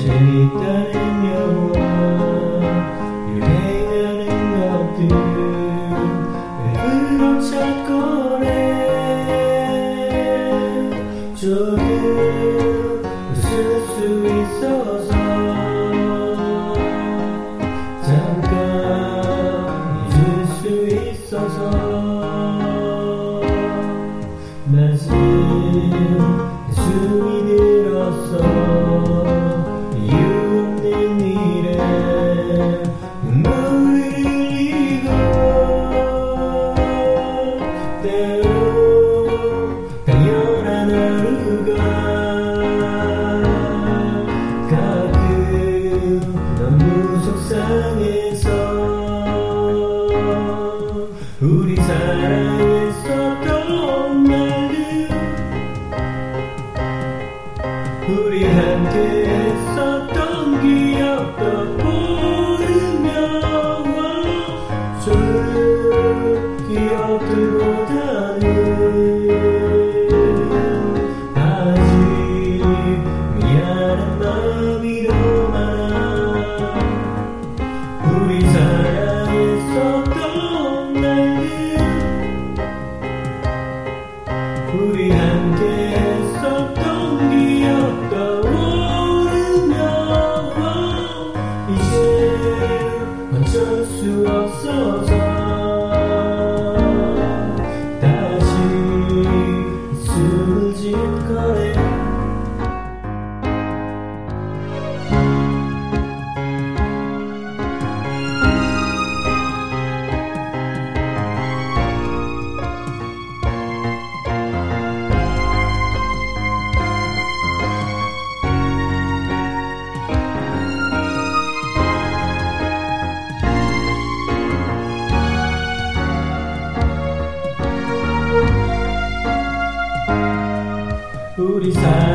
재밌다는 영화 유행하는 것들 왜 흐름샷거래 조금 웃을 수 있어서 Amen. 기억들보다는 아직 미안한 마음이 많아 우리 사랑했었던 날들 우리 함께 했었던 기억 떠오르며 이제 어쩔 수 없어서 জিত করে Rudy Sam.